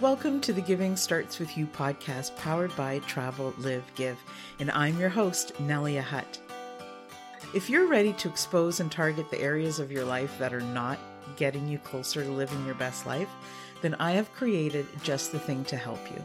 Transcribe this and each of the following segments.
Welcome to the Giving Starts With You podcast powered by Travel, Live, Give, and I'm your host, Nelia Hutt. If you're ready to expose and target the areas of your life that are not getting you closer to living your best life, then I have created just the thing to help you.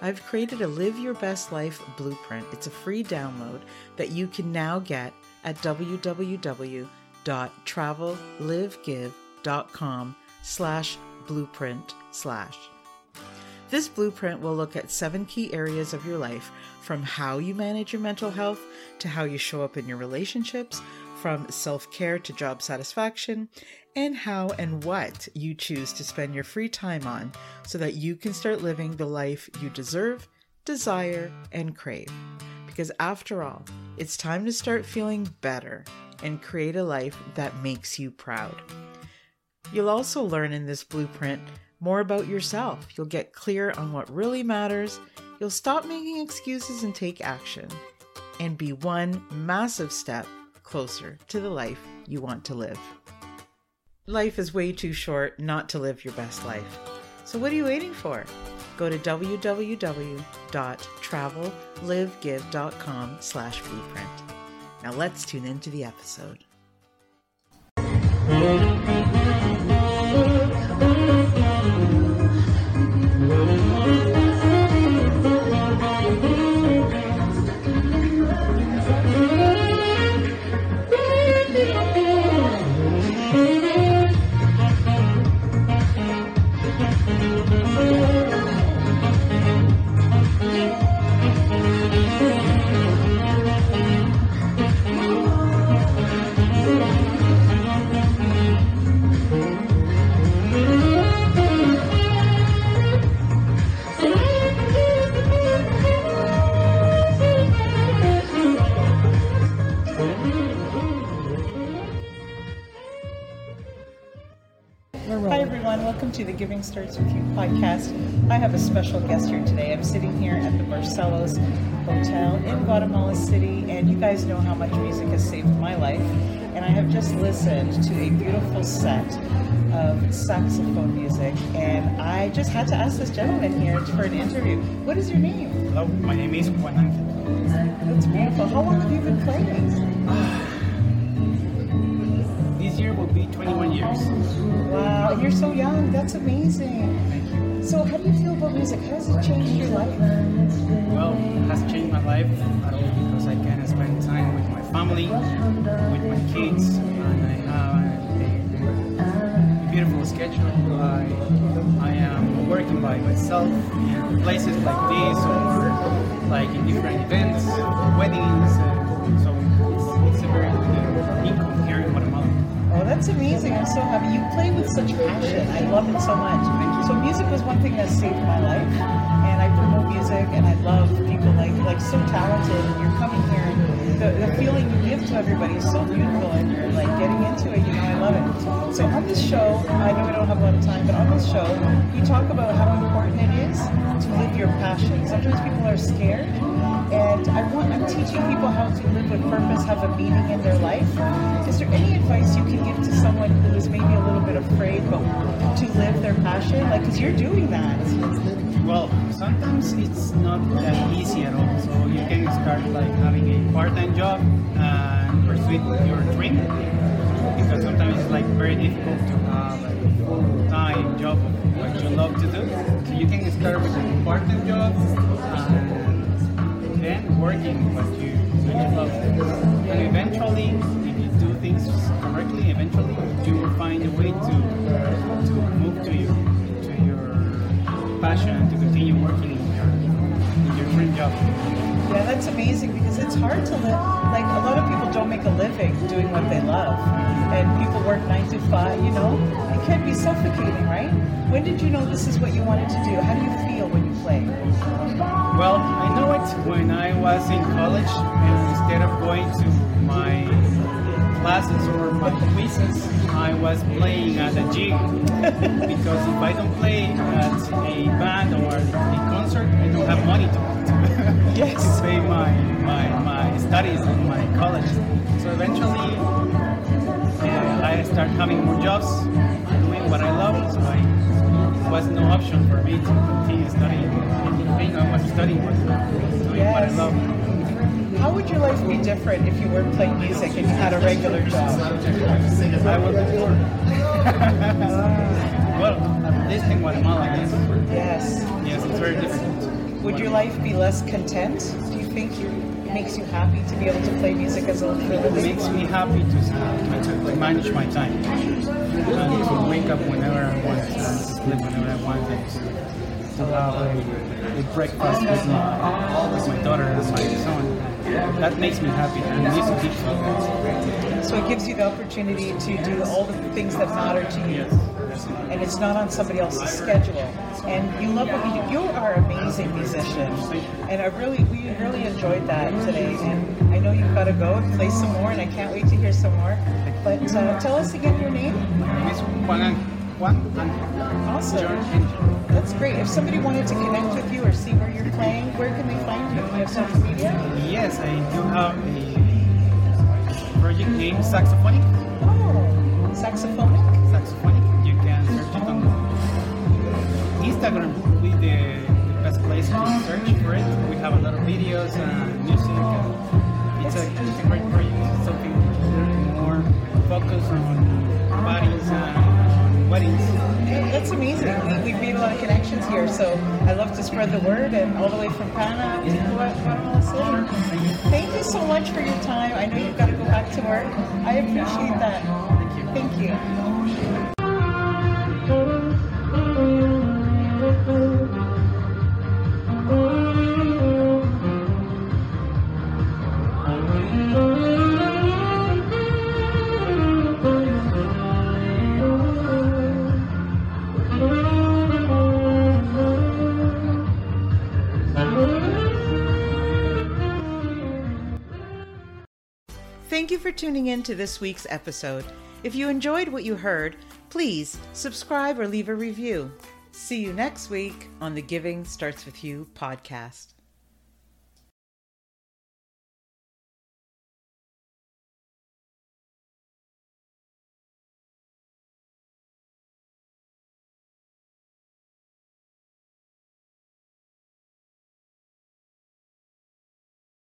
I've created a Live Your Best Life blueprint. It's a free download that you can now get at www.travellivegive.com slash blueprint slash. This blueprint will look at seven key areas of your life from how you manage your mental health to how you show up in your relationships, from self care to job satisfaction, and how and what you choose to spend your free time on so that you can start living the life you deserve, desire, and crave. Because after all, it's time to start feeling better and create a life that makes you proud. You'll also learn in this blueprint more about yourself. You'll get clear on what really matters. You'll stop making excuses and take action, and be one massive step closer to the life you want to live. Life is way too short not to live your best life. So, what are you waiting for? Go to www.travellivegive.com slash blueprint. Now let's tune into the episode. To the Giving Starts With You podcast. I have a special guest here today. I'm sitting here at the Barcelos Hotel in Guatemala City, and you guys know how much music has saved my life. And I have just listened to a beautiful set of saxophone music, and I just had to ask this gentleman here for an interview. What is your name? Hello, my name is Juan Angel. That's beautiful. How long have you been playing? Ah. Year will be 21 years. Wow, you're so young. That's amazing. Thank you. So, how do you feel about music? How has it changed your life? Well, it has changed my life at all because I can spend time with my family, with my kids, and I have a beautiful schedule. I, I am working by myself in places like this or like in different events, such passion. I love it so much. So music was one thing that saved my life. And I promote music and I love people like like so talented and you're coming here the, the feeling you give to everybody is so beautiful and you're like getting into it, you know, I love it. So on this show, I know we don't have a lot of time, but on this show, you talk about how important it is to live your passion. Sometimes people are scared and I want I'm teaching people how to live with purpose, have a meaning in their life. Is there any advice you can give to someone who is maybe a little bit afraid but to live their passion? Like, because you're doing that. Well, sometimes it's not that easy at all. So you can start like having a part-time job and pursue your dream. Because sometimes it's like very difficult to have a full-time job of what you love to do. So you can start with a part-time job and working what you. And eventually, if you do things correctly, eventually you will find a way to to move to your to your passion to continue working in your in your dream job. Yeah, that's amazing it's hard to live. Like a lot of people don't make a living doing what they love, and people work nine to five. You know, it can be suffocating, right? When did you know this is what you wanted to do? How do you feel when you play? Well, I know it when I was in college, and instead of going to my classes or my quizzes, I was playing at a gig. because if I don't play at a band or a concert, I don't have money to, to, Yes. to pay my, my, my studies in my college. So eventually, uh, I start having more jobs, doing what I love. So I, it was no option for me to continue studying. The thing I was studying was doing what I Yes. love. How would your life be different if you weren't playing music and you had a regular job? I was poor. well, at least in Guatemala, yes. Yes. Yes, it's very difficult. Would your life be less content? Do you think it makes you happy to be able to play music as a a It makes me happy to, to, to manage my time and to wake up whenever I want and to sleep whenever I want and to, have a, a breakfast with my, with my daughter and my son. That makes me happy and music gives me that. So it gives you the opportunity to do all the things that matter to you. Yes. And it's not on somebody else's schedule. And you love what you do. You are an amazing musician, and I really, we really enjoyed that today. And I know you've got to go and play some more, and I can't wait to hear some more. But uh, tell us again your name. Name is Juan Juan Awesome. That's great. If somebody wanted to connect with you or see where you're playing, where can they find you? Do you have social media? Yes, I do have a project named Saxofonic. Oh, saxofonic. Saxofonic. Instagram. Will be the, the best place to search for it. We have a lot of videos and music. And it's, a, it's a great project. It's something more focused on bodies and weddings. That's amazing. We, we've made a lot of connections here, so I love to spread the word, and all the way from Panama to Guatemala City. Thank you so much for your time. I know you've got to go back to work. I appreciate that. Thank you. Thank you. Thank you for tuning in to this week's episode. If you enjoyed what you heard, please subscribe or leave a review. See you next week on the Giving Starts With You podcast.